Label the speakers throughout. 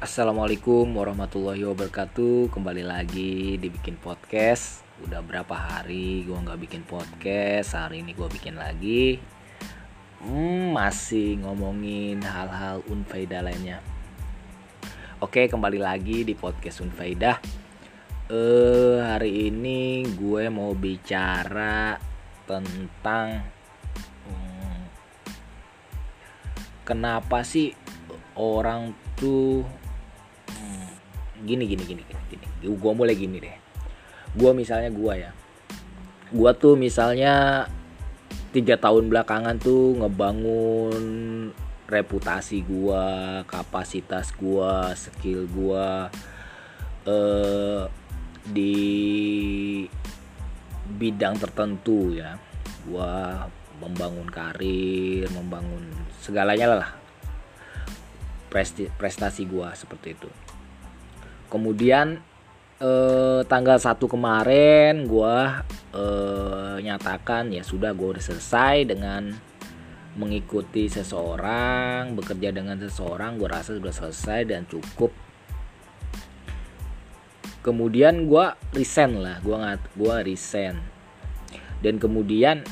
Speaker 1: Assalamualaikum warahmatullahi wabarakatuh. Kembali lagi dibikin podcast. Udah berapa hari gue nggak bikin podcast? Hari ini gue bikin lagi. Hmm, Masih ngomongin hal-hal unfaedah lainnya. Oke kembali lagi di podcast unfaedah. Eh, Hari ini gue mau bicara tentang hmm, Kenapa sih orang tuh gini gini gini gini, gini. gue mulai gini deh. Gue misalnya gue ya. Gue tuh misalnya tiga tahun belakangan tuh ngebangun reputasi gue kapasitas gue skill gue eh, di bidang tertentu ya. Gue membangun karir membangun segalanya lah. Prestasi gue seperti itu kemudian eh, tanggal 1 kemarin gue eh, nyatakan ya sudah gue udah selesai dengan mengikuti seseorang bekerja dengan seseorang gue rasa sudah selesai dan cukup. Kemudian gue resign lah gue nggak gue resign. Dan kemudian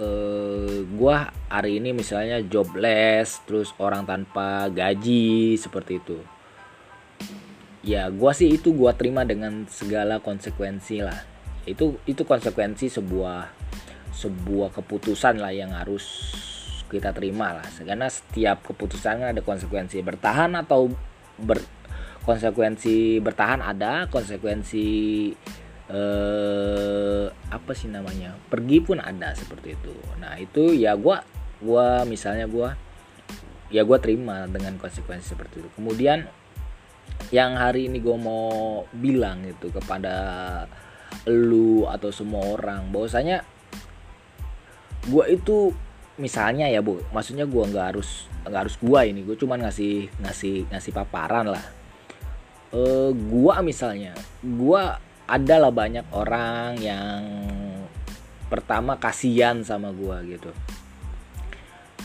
Speaker 1: eh, gue hari ini misalnya jobless terus orang tanpa gaji seperti itu ya gue sih itu gue terima dengan segala konsekuensi lah. Itu itu konsekuensi sebuah sebuah keputusan lah yang harus kita terima lah. Karena setiap keputusan ada konsekuensi bertahan atau ber konsekuensi bertahan ada konsekuensi eh, apa sih namanya pergi pun ada seperti itu. Nah itu ya gue gua misalnya gue ya gue terima dengan konsekuensi seperti itu. Kemudian yang hari ini gue mau bilang itu kepada lu atau semua orang bahwasanya gue itu misalnya ya bu maksudnya gue nggak harus nggak harus gue ini gue cuman ngasih ngasih ngasih paparan lah. E, eh, gue misalnya gue adalah banyak orang yang pertama kasihan sama gue gitu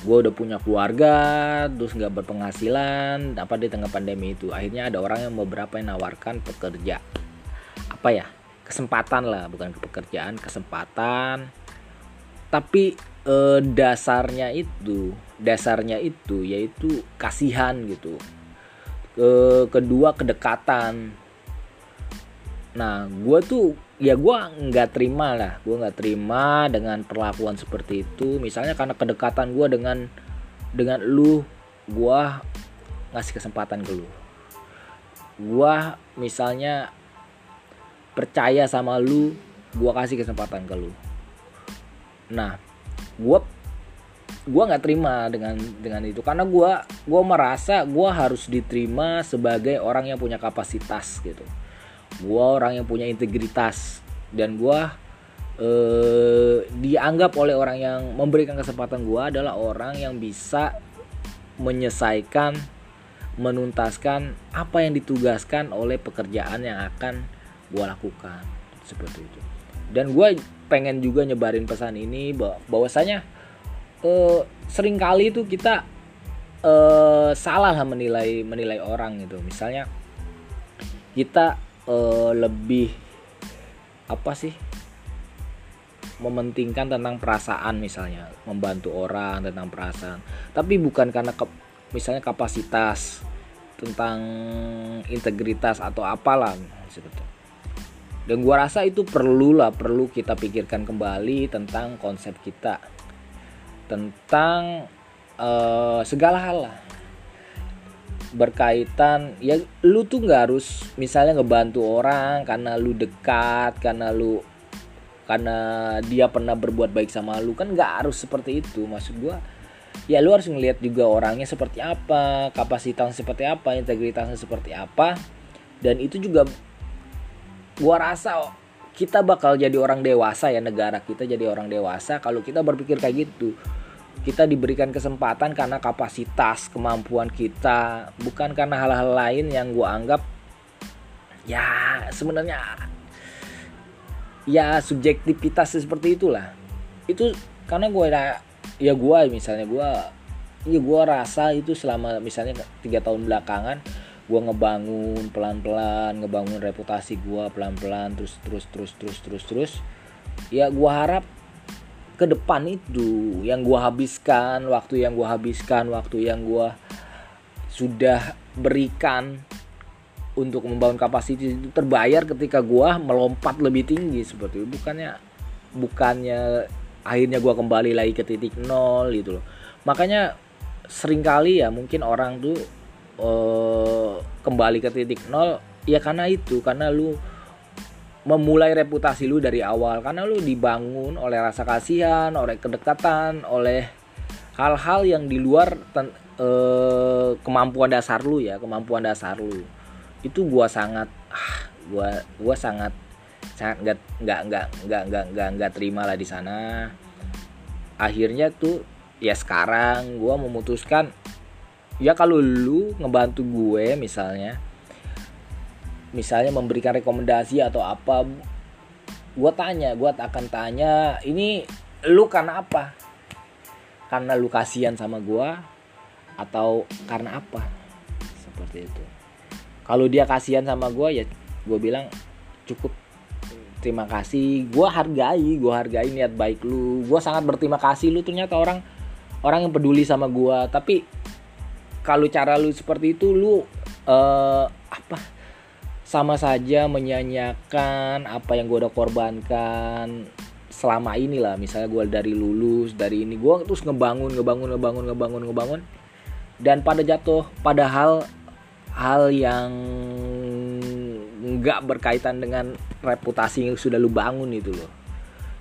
Speaker 1: gue udah punya keluarga terus nggak berpenghasilan apa di tengah pandemi itu. Akhirnya ada orang yang beberapa yang nawarkan pekerja. Apa ya? Kesempatan lah bukan pekerjaan kesempatan. Tapi eh, dasarnya itu dasarnya itu yaitu kasihan gitu. E, kedua kedekatan. Nah gue tuh ya gue nggak terima lah. Gue nggak terima dengan perlakuan seperti itu. Misalnya karena kedekatan gue dengan dengan lu gue ngasih kesempatan ke lu. Gue misalnya percaya sama lu gue kasih kesempatan ke lu. Nah gue gue nggak terima dengan dengan itu. Karena gue gue merasa gue harus diterima sebagai orang yang punya kapasitas gitu gue orang yang punya integritas. Dan gue eh, dianggap oleh orang yang memberikan kesempatan gue adalah orang yang bisa menyelesaikan menuntaskan apa yang ditugaskan oleh pekerjaan yang akan gue lakukan. Seperti itu. Dan gue pengen juga nyebarin pesan ini bahwasanya eh, sering kali itu kita eh, salah menilai menilai orang gitu. Misalnya kita uh, lebih apa sih mementingkan tentang perasaan misalnya membantu orang tentang perasaan. Tapi bukan karena ke, misalnya kapasitas tentang integritas atau apalah seperti dan gua rasa itu perlu lah perlu kita pikirkan kembali tentang konsep kita. Tentang uh, segala hal lah berkaitan ya lu tuh nggak harus misalnya ngebantu orang karena lu dekat karena lu karena dia pernah berbuat baik sama lu kan nggak harus seperti itu. Maksud gua ya lu harus ngelihat juga orangnya seperti apa kapasitasnya seperti apa integritasnya seperti apa. Dan itu juga gua rasa kita bakal jadi orang dewasa ya negara kita jadi orang dewasa kalau kita berpikir kayak gitu kita diberikan kesempatan karena kapasitas kemampuan kita bukan karena hal-hal lain yang gue anggap ya sebenarnya ya subjektivitas seperti itulah. Itu karena gue ya gue misalnya gue ya gue rasa itu selama misalnya tiga tahun belakangan gue ngebangun pelan-pelan ngebangun reputasi gue pelan-pelan terus terus terus terus terus terus ya gue harap ke depan itu yang gue habiskan waktu yang gue habiskan waktu yang gue sudah berikan untuk membangun kapasitas itu terbayar ketika gue melompat lebih tinggi seperti itu. Bukannya bukannya akhirnya gue kembali lagi ke titik nol gitu loh. Makanya sering kali ya mungkin orang tuh uh, kembali ke titik nol ya karena itu karena lu memulai reputasi lu dari awal. Karena lu dibangun oleh rasa kasihan oleh kedekatan oleh hal-hal yang di luar ten, uh, kemampuan dasar lu ya kemampuan dasar lu. Itu gua sangat ah, gua gua sangat sangat nggak nggak nggak nggak nggak nggak nggak terima lah di sana. Akhirnya tuh ya sekarang gua memutuskan ya kalau lu ngebantu gue misalnya misalnya memberikan rekomendasi atau apa gue tanya gue akan tanya ini lu karena apa? Karena lu kasihan sama gue atau karena apa? Seperti itu. Kalau dia kasihan sama gue ya gue bilang cukup. Terima kasih. Gue hargai gue hargai niat baik lu. Gue sangat berterima kasih lu ternyata orang orang yang peduli sama gue tapi kalau cara lu seperti itu lu uh, apa sama saja menyanyiakan apa yang gue udah korbankan selama ini lah. Misalnya gue dari lulus dari ini gue terus ngebangun ngebangun ngebangun ngebangun ngebangun. Dan pada jatuh pada hal hal yang nggak berkaitan dengan reputasi yang sudah lu bangun itu loh.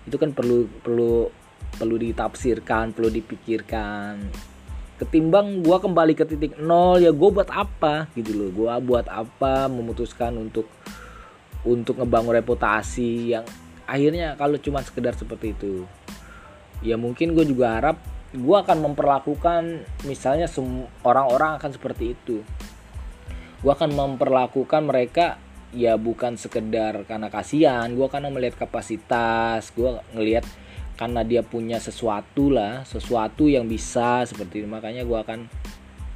Speaker 1: Itu kan perlu perlu perlu ditafsirkan perlu dipikirkan ketimbang gue kembali ke titik nol ya gue buat apa gitu loh. Gue buat apa memutuskan untuk untuk ngebangun reputasi yang akhirnya kalau cuma sekedar seperti itu ya mungkin gue juga harap gue akan memperlakukan misalnya orang-orang akan seperti itu. Gue akan memperlakukan mereka ya bukan sekedar karena kasihan gue akan melihat kapasitas gue ngelihat karena dia punya sesuatu lah sesuatu yang bisa seperti itu. Makanya gue akan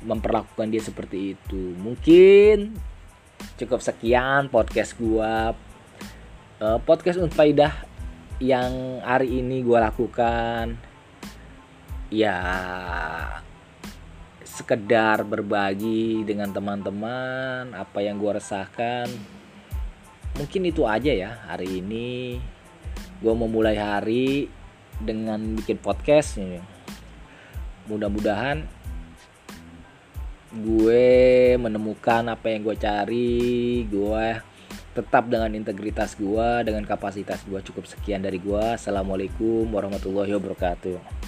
Speaker 1: memperlakukan dia seperti itu. Mungkin cukup sekian podcast gue uh, podcast Unfaidah yang hari ini gue lakukan. Ya sekedar berbagi dengan teman-teman apa yang gue resahkan. Mungkin itu aja ya hari ini. Gue memulai hari dengan bikin podcast nih mudah-mudahan gue menemukan apa yang gue cari gue tetap dengan integritas gue dengan kapasitas gue cukup sekian dari gue. Assalamualaikum warahmatullahi wabarakatuh